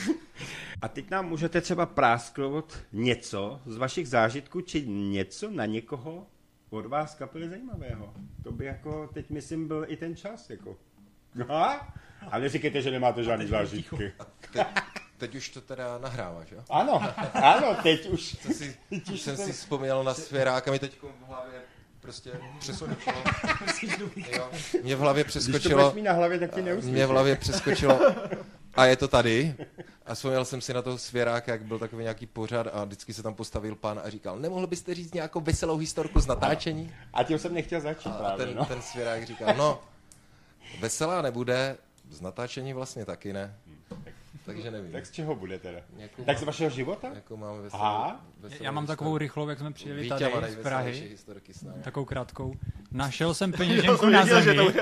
A teď nám můžete třeba prásknout něco z vašich zážitků, či něco na někoho od vás kapely zajímavého. To by jako, teď myslím, byl i ten čas, jako. Aha. A neříkejte, že nemáte žádný zážitky. Teď, teď už to teda nahráváš, jo? Ano, ano, teď už. Jsem si, už jsem si vzpomněl na svěrák a mi teď v hlavě prostě přeskočilo. Jo, mě v hlavě Když to přeskočilo. budeš mít na hlavě, tak ti. Mě v hlavě přeskočilo a je to tady. A vzpomněl jsem si na toho svěráka, jak byl takový nějaký pořad a vždycky se tam postavil pán a říkal, nemohl byste říct nějakou veselou historku z natáčení? A tím jsem nechtěl začít A právě, ten, no. ten svěrák říkal, no, veselá nebude, z natáčení vlastně taky ne. Takže nevím. Tak z čeho bude teda? Jako, Tak z vašeho života? jako máme veselou, Aha. veselou já mám takovou historku. rychlou, jak jsme přijeli Vítě tady z Prahy, historky s námi. takovou krátkou. Našel jsem peněženku na zemi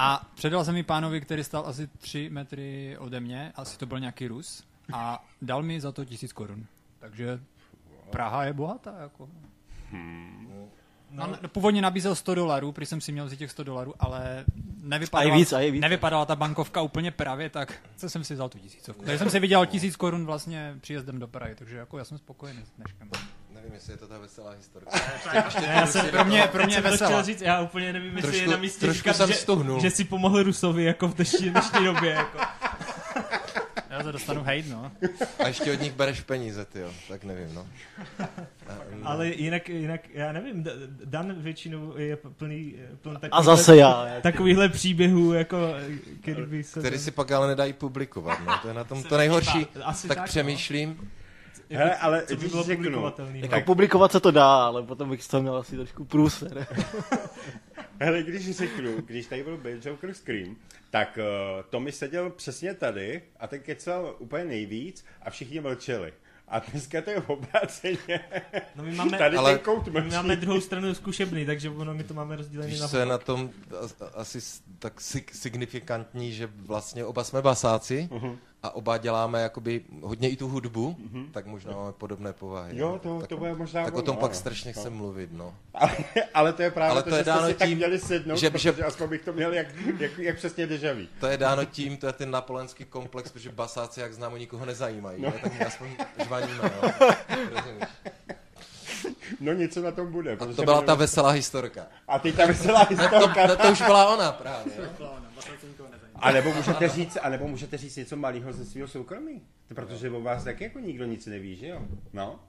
a předal jsem ji pánovi, který stál asi 3 metry ode mě, asi to byl nějaký Rus, a dal mi za to tisíc korun. Takže Praha je bohatá. Jako. No. No, původně nabízel 100 dolarů, když jsem si měl vzít těch 100 dolarů, ale nevypadala, víc, víc. nevypadala ta bankovka úplně pravě, tak co jsem si vzal tu tisícovku. Takže jsem si vydělal tisíc korun vlastně příjezdem do Prahy, takže jako já jsem spokojený s dneškem. Nevím, jestli je to ta veselá historka. Já jsem, Pro mě, pro mě to veselá. chtěl říct, já úplně nevím, jestli Trošku- je na místě říkat, jsem že, stuhnul. že si pomohl Rusovi jako v dnešní, dnešní době. Jako. Já to dostanu hejt, no. A ještě od nich bereš peníze, ty jo. Tak nevím, no. A, Ale jinak, jinak, já nevím, Dan většinou je plný, plný A takovýhle, zase já. takovýhle příběhů, jako, který by se... který si pak ale nedají publikovat, no. To je na tom to nejhorší. Asi Tak tak, přemýšlím, jako, Hele, ale co by bylo řeknu, publikovatelný. Jako publikovat se to dá, ale potom bych z toho měl asi trošku průser. Hele, když řeknu, když tady byl Bill Joker Scream, tak uh, Tommy seděl přesně tady a ten kecal úplně nejvíc a všichni mlčeli. A dneska to je obráceně. No my máme, Tady Ale- ten kout my máme druhou stranu zkušebný, takže ono my to máme rozdělené na co je na tom asi tak sig- signifikantní, že vlastně oba jsme basáci a oba děláme jakoby hodně i tu hudbu, tak možná máme podobné povahy. Jo, no. to- tak, to bude možná Tak o tom pak strašně No. chce mluvit, no. Ale, ale to je právě Ale to, to je že jste dáno si tak tím, měli sednout, že- protože že- aspoň bych to měl jak, jak, jak přesně deja vu. To je dáno tím, to je ten napoleonský komplex, protože basáci, jak známo, nikoho nezajímají, no. tak my aspoň žvaníme, no. Rozumíš? No něco na tom bude. A to byla ta veselá historka. A teď ta veselá To, historka. to, to už byla ona právě. no. A nebo můžete říct, a nebo můžete říct něco malého ze svého soukromí. To Protože o vás taky jako nikdo nic neví, že jo? No.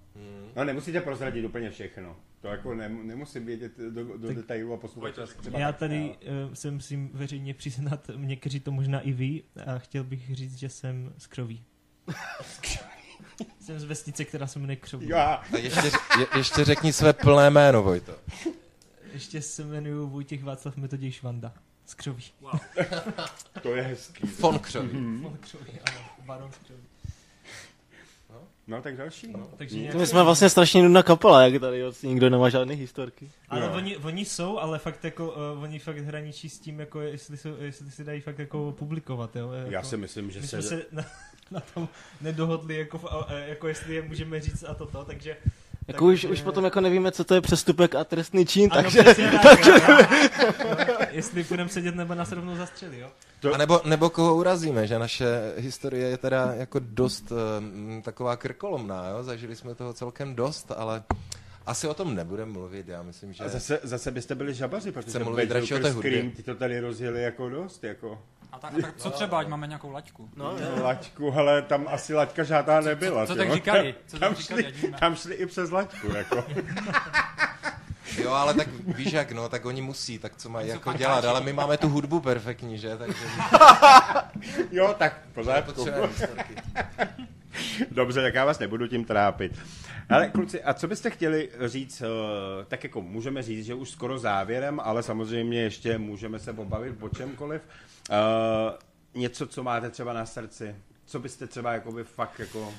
No nemusíte prozradit úplně všechno. To jako ne, nemusím vědět do, do detailů a poslouchat. Já tady uh, se musím veřejně přiznat, někteří to možná i ví, a chtěl bych říct, že jsem z Kroví. jsem z vesnice, která se jmenuje a A ještě, je, ještě řekni své plné jméno, Vojto. Ještě se jmenuji Vojtěch Václav Metoděj Švanda. Z Křoví. to je hezký. Von Křoví. Mm-hmm. Křoví, ano, baron z Křoví. No tak další. No. Takže My nějaké- jsme vlastně strašně nudná kapela, jak tady vlastně nikdo nemá žádné historky. Ale Jo. oni, oni jsou, ale fakt jako, uh, oni fakt hraničí s tím, jako jestli, jsou, jestli si dají fakt jako publikovat, jo. Jako, Já si myslím, že my se... jsme se na, na, tom nedohodli, jako, v, a- jako jestli je můžeme říct a toto, takže... Jako už, takže- už potom jako nevíme, co to je přestupek a trestný čin, Ano, takže... přesně tak, jo, jo. Jestli půjdeme sedět nebo nás rovnou zastřeli, jo? To- A nebo, nebo koho urazíme, že naše historie je teda jako dost um, taková krkolomná, jo? zažili jsme toho celkem dost, ale asi o tom nebudeme mluvit, já myslím, že... A zase, zase byste byli žabaři, protože Chce mluvit radši o té hudbě. Scream, ty to tady rozjeli jako dost, jako A tak, a tak co třeba, ať máme nějakou laťku? No, no, laťku, ale tam asi laťka žádná nebyla. co ty tak jo. říkali? Co tam, tak říkali, šli, tam šli i přes laťku, jako. Jo, ale tak víš jak, no, tak oni musí, tak co mají jako dělat, ale my máme tu hudbu perfektní, že, takže Jo, tak pořádku. Dobře, tak já vás nebudu tím trápit. Ale kluci, a co byste chtěli říct, eh, tak jako můžeme říct, že už skoro závěrem, ale samozřejmě ještě můžeme se pobavit o čemkoliv. Eh, něco, co máte třeba na srdci, co byste třeba jakoby fakt jako...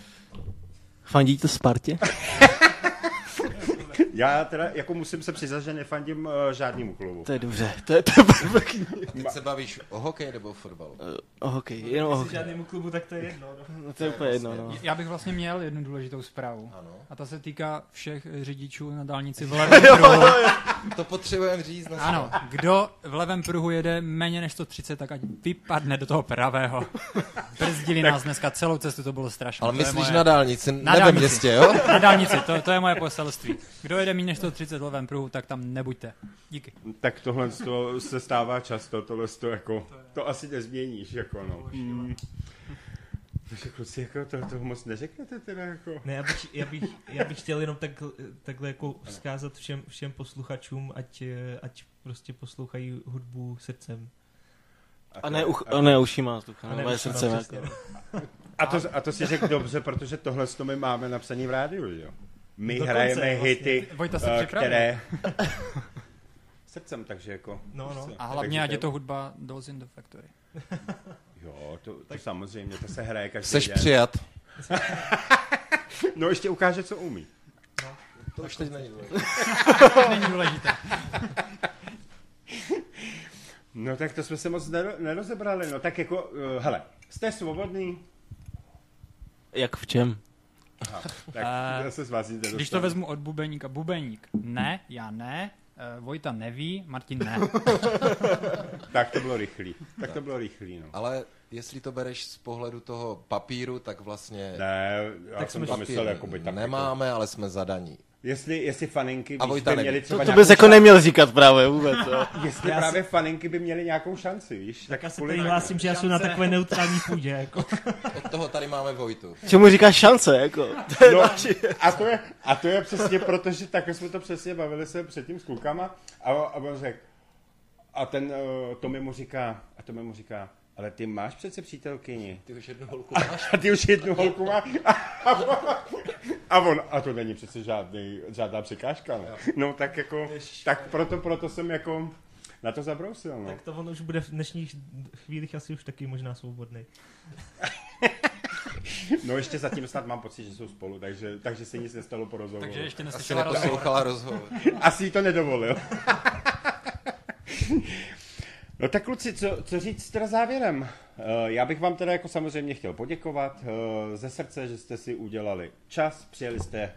Fandíte Spartě? Já teda jako musím se přiznat, že nefandím uh, žádnému klubu. To je dobře, to je, to. Teď se bavíš o hokeji nebo o fotbalu? O hokej, jenom o Jestli hokej. žádnému klubu, tak to je jedno. No. No, to je úplně jedno, no. Já bych vlastně měl jednu důležitou zprávu. Ano. A ta se týká všech řidičů na dálnici v. To potřebujeme říct. Na Ano, kdo v levém pruhu jede méně než 130, tak ať vypadne do toho pravého. Brzdili nás dneska celou cestu, to bylo strašné. Ale To myslíš moje- na dálnici, Na ne ve městě, jo? Na dálnici, to, to je moje poselství. Kdo jede méně než 130 v levém pruhu, tak tam nebuďte. Díky. Tak tohle to se stává často, tohle to jako, to asi nezměníš, jako no. Hmm. Takže kluci, jako to, toho moc neřeknete teda, jako. Ne, já bych, já bych, já bych chtěl jenom tak, takhle jako vzkázat všem, všem posluchačům, ať, ať prostě poslouchají hudbu srdcem. A ne, uch, a ne ušima, to A ne moje ušima, srdce. přesně, Jako. A to, a to si řekl dobře, protože tohle to my máme napsaný v rádiu, že jo? My Dokonce, hrajeme vlastně. hity, Vojta se připravil. které... Srdcem, takže jako... No, no. A hlavně, ať je to hudba Dolls in the Factory. To, to samozřejmě, to se hraje každý Jseš den. přijat. No ještě ukáže, co umí. To už teď není. Není důležité. No tak to jsme se moc nero, nerozebrali, no tak jako, uh, hele, jste svobodný? Jak v čem? Tak Eh, zase z vás nic Když to vezmu od bubeníka, bubeník ne, já ne, eh, Vojta neví, Martin ne. Tak to bylo rychlý, tak to bylo rychlý, no. Ale jestli to bereš z pohledu toho papíru, tak vlastně Ne, já Tak jsem to papír myslel jako by tak. Jako, nemáme, ale jsme zadaní. jestli, jestli faninky A víš, by neví. měli To, třeba to nějakou bys jako neměl říkat právě vůbec. Jo. Jestli Já právě faninky by měly nějakou šanci, víš? Tak já se kvůli- tady hlásím, že já jsem na takové neutrální půdě. Jako. Od toho tady máme Vojtu. Čemu říkáš šance, jako? No, a, to je, a to je přesně proto, že takhle jsme to přesně bavili se předtím s klukama a, a on řekl, a ten uh, Tomi mu říká, a Tomi mu říká, ale ty máš přece přítelkyni. Ty už jednu holku máš? A ty už jednu holku má. A, a on, a to není přece žádný, žádná překážka, ne? No tak jako, tak proto, proto jsem jako na to zabrousil, no. Tak to on už bude v dnešních chvílích asi už taky možná svobodný. No ještě zatím snad mám pocit, že jsou spolu, takže, takže se nic nestalo po rozhovoru. Takže ještě Asi neslyšela rozhovor. neposlouchala rozhovor. Asi jí to nedovolil. No tak kluci, co, co říct teda závěrem? Uh, já bych vám teda jako samozřejmě chtěl poděkovat uh, ze srdce, že jste si udělali čas, přijeli jste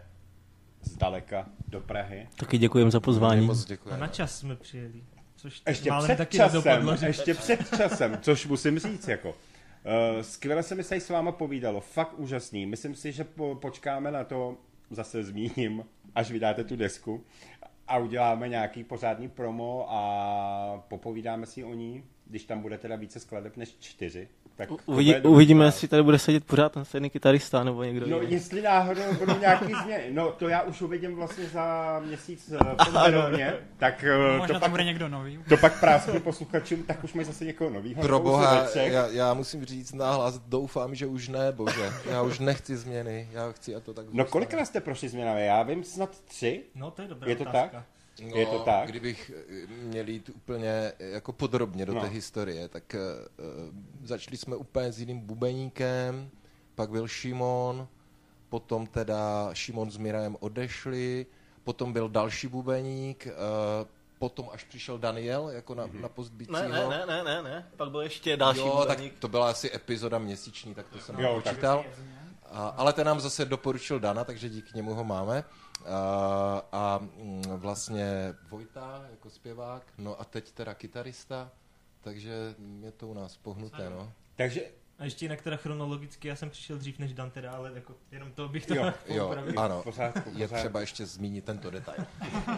zdaleka do Prahy. Taky děkujem za pozvání. Moc A děkujeme. na čas jsme přijeli. Což Ještě málem před taky časem, nedopadlo, že... ještě před časem, což musím říct jako. Uh, skvěle se mi tady s váma povídalo, fakt úžasný. Myslím si, že po, počkáme na to, zase zmíním, až vydáte tu desku a uděláme nějaký pořádný promo a popovídáme si o ní, když tam bude teda více skladeb než čtyři. Tak Uvidí, uvidíme, jestli tady bude sedět pořád ten stejný kytarista nebo někdo No, jiný. jestli náhodou budou nějaký změny, no to já už uvidím vlastně za měsíc eh, v tom Berouně, tak eh, Možná to tam pak, bude někdo nový. to pak prásknu posluchačům, tak už mají zase někoho novýho. Pro boha, já, já musím říct nahlas, doufám, že už ne, bože. Já už nechci změny, já chci, a to tak No kolikrát jste prošli změnami? Já vím snad tři. No to je dobrá Je to otázka. tak? No, Je to tak? Kdybych eh, měl jít úplně eh, jako podrobně do No. té historie, tak uh, začali jsme úplně s jiným bubeníkem, pak byl Šimon, potom teda Šimon s Mirajem odešli, potom byl další bubeník, uh, potom až přišel Daniel jako na, na post Ne, ne, ne, ne, ne, ne. Pak byl ještě další Jo, tak bubeník. to byla asi epizoda měsíční, tak to jsem Jo, tak- počítal. A, ale ten nám zase doporučil Dana, takže díky němu ho máme. A, a mm, vlastně Vojta jako zpěvák, no a teď teda kytarista, takže je to u nás pohnuté, no. Takže A ještě jinak teda chronologicky, já jsem přišel dřív než Dan teda, ale jako jenom to bych to Jo, Jo, opravil. ano, pořádku, je pořádku. třeba ještě zmínit tento detail.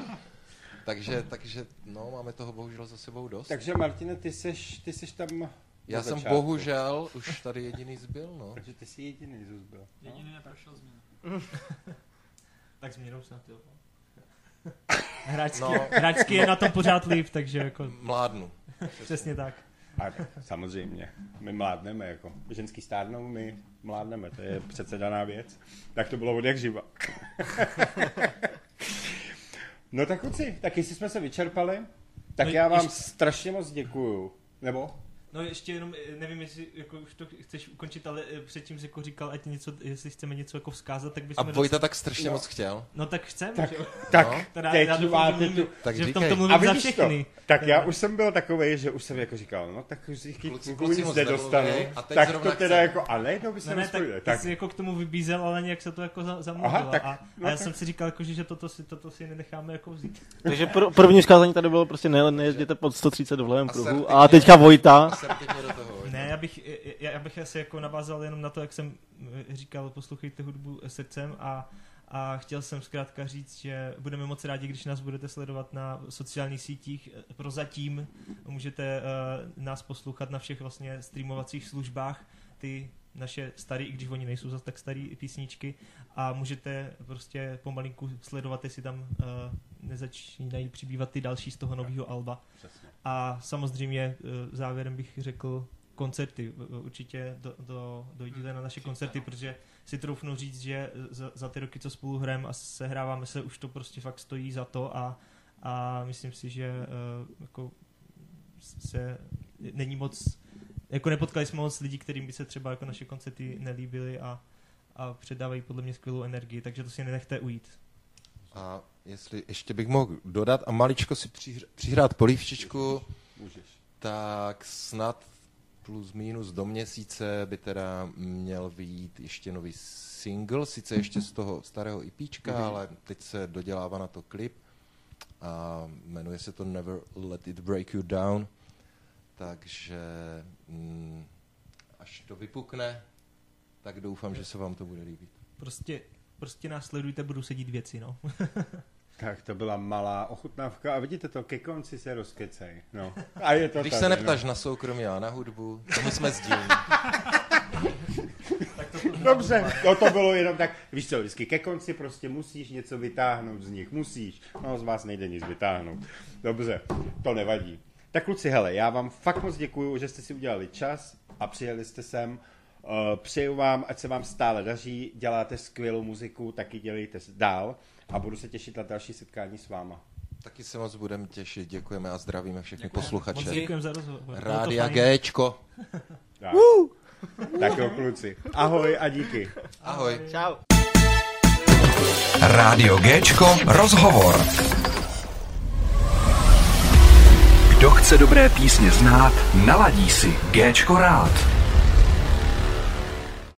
takže, takže, no, máme toho bohužel za sebou dost. Takže Martine, ty seš, ty seš tam Já jsem začátku. bohužel už tady jediný zbyl, no. Takže ty jsi jediný zůzbyl. Jediný neprošel změnu. Tak změnou snad jo. Hráčsky, No. no. hráčsky je na tom pořád líp, takže jako Mládnu. přesně tak. A samozřejmě, my mládneme, jako ženský stárnou, my mládneme, to je přece daná věc. Tak to bylo od jak živa. no tak kluci, tak jestli jsme se vyčerpali, tak No, já vám ještě- strašně moc děkuju. Nebo? No ještě jenom, eh, nevím, jestli jako už to chceš ukončit, ale eh, předtím jsi jako říkal, ať něco, jestli chceme něco jako vzkázat, tak A bychom... Vojta tak strašně No. moc chtěl. No tak chceme, Tak, že jo? tak No. Teda teď já doufám, že mluvím- tu... Tak že v A mluvím za vidíš to? všechny. Tak já už jsem byl takový, že už jsem jako říkal, no tak už těch Kluci, kluků kluci nic nedostanu. a Tak to teda jako, a najednou by se Ne, ne, tak Tak, jsi jako k tomu vybízel, ale nějak se to jako za, zamluvilo. A, no a já tak- jsem si říkal, jako, že, toto, si, toto si nenecháme jako vzít. Takže pr- první vzkázání tady bylo prostě ne, nejezděte pod 130 v levém pruhu. Asertivně. A teďka Vojta. Asertivně do toho. Ne, já bych, já, já bych asi jako navázal jenom na to, jak jsem eh, říkal, poslouchejte hudbu srdcem a, a chtěl jsem zkrátka říct, že budeme moc rádi, když nás budete sledovat na sociálních sítích. Eh, Prozatím můžete uh, nás poslouchat na všech vlastně streamovacích službách, ty naše staré, i když oni nejsou zase tak starý písničky a můžete prostě pomalinku sledovat, jestli tam uh, nezačínají přibývat ty další z toho nového alba. Přesně. A samozřejmě eh, závěrem bych řekl koncerty. Eh, Určitě do, do, dojděte na naše koncerty, protože si troufnu říct, že za, za ty roky, co spolu hrajeme a sehráváme se, už to prostě fakt stojí za to a, a myslím si, že eh, jako se není moc jako nepotkali jsme moc lidí, kterým by se třeba jako naše koncerty nelíbily a, a předávají podle mě skvělou energii, takže to si nenechte ujít. A jestli ještě bych mohl dodat a maličko si přihr- přihrát polívčičku, můžeš. tak snad plus minus do měsíce by teda měl vyjít ještě nový single, sice ještě z toho starého IPčka, Mhm. ale teď se dodělává na to klip a jmenuje se to Never Let It Break You Down, takže mm, až to vypukne, tak doufám, že se vám to bude líbit. Prostě, prostě nás sledujte, budou sedít věci, no. Tak to byla malá ochutnávka a vidíte to, ke konci se rozkecej. No. A je to Když tady, se neptáš no. na soukromí a na hudbu, to my jsme sdílní. Dobře, no to bylo jenom tak, víš co, vždycky ke konci prostě musíš něco vytáhnout z nich, musíš. No z vás nejde nic vytáhnout. Dobře, to nevadí. Tak kluci, hele, já vám fakt moc děkuju, že jste si udělali čas a přijeli jste sem. Uh, přeju vám, ať se vám stále daří, děláte skvělou muziku, taky dělejte dál a budu se těšit na další setkání s váma. Taky se moc budeme těšit, děkujeme a zdravíme všechny Děkujeme. Moc posluchače. děkujeme za rozhovor. Rádia. Géčko. Tak, tak jo, kluci. Ahoj a díky. Ahoj. Čau. Rádio Géčko rozhovor. Chce dobré písně znát, naladí si Géčko rád.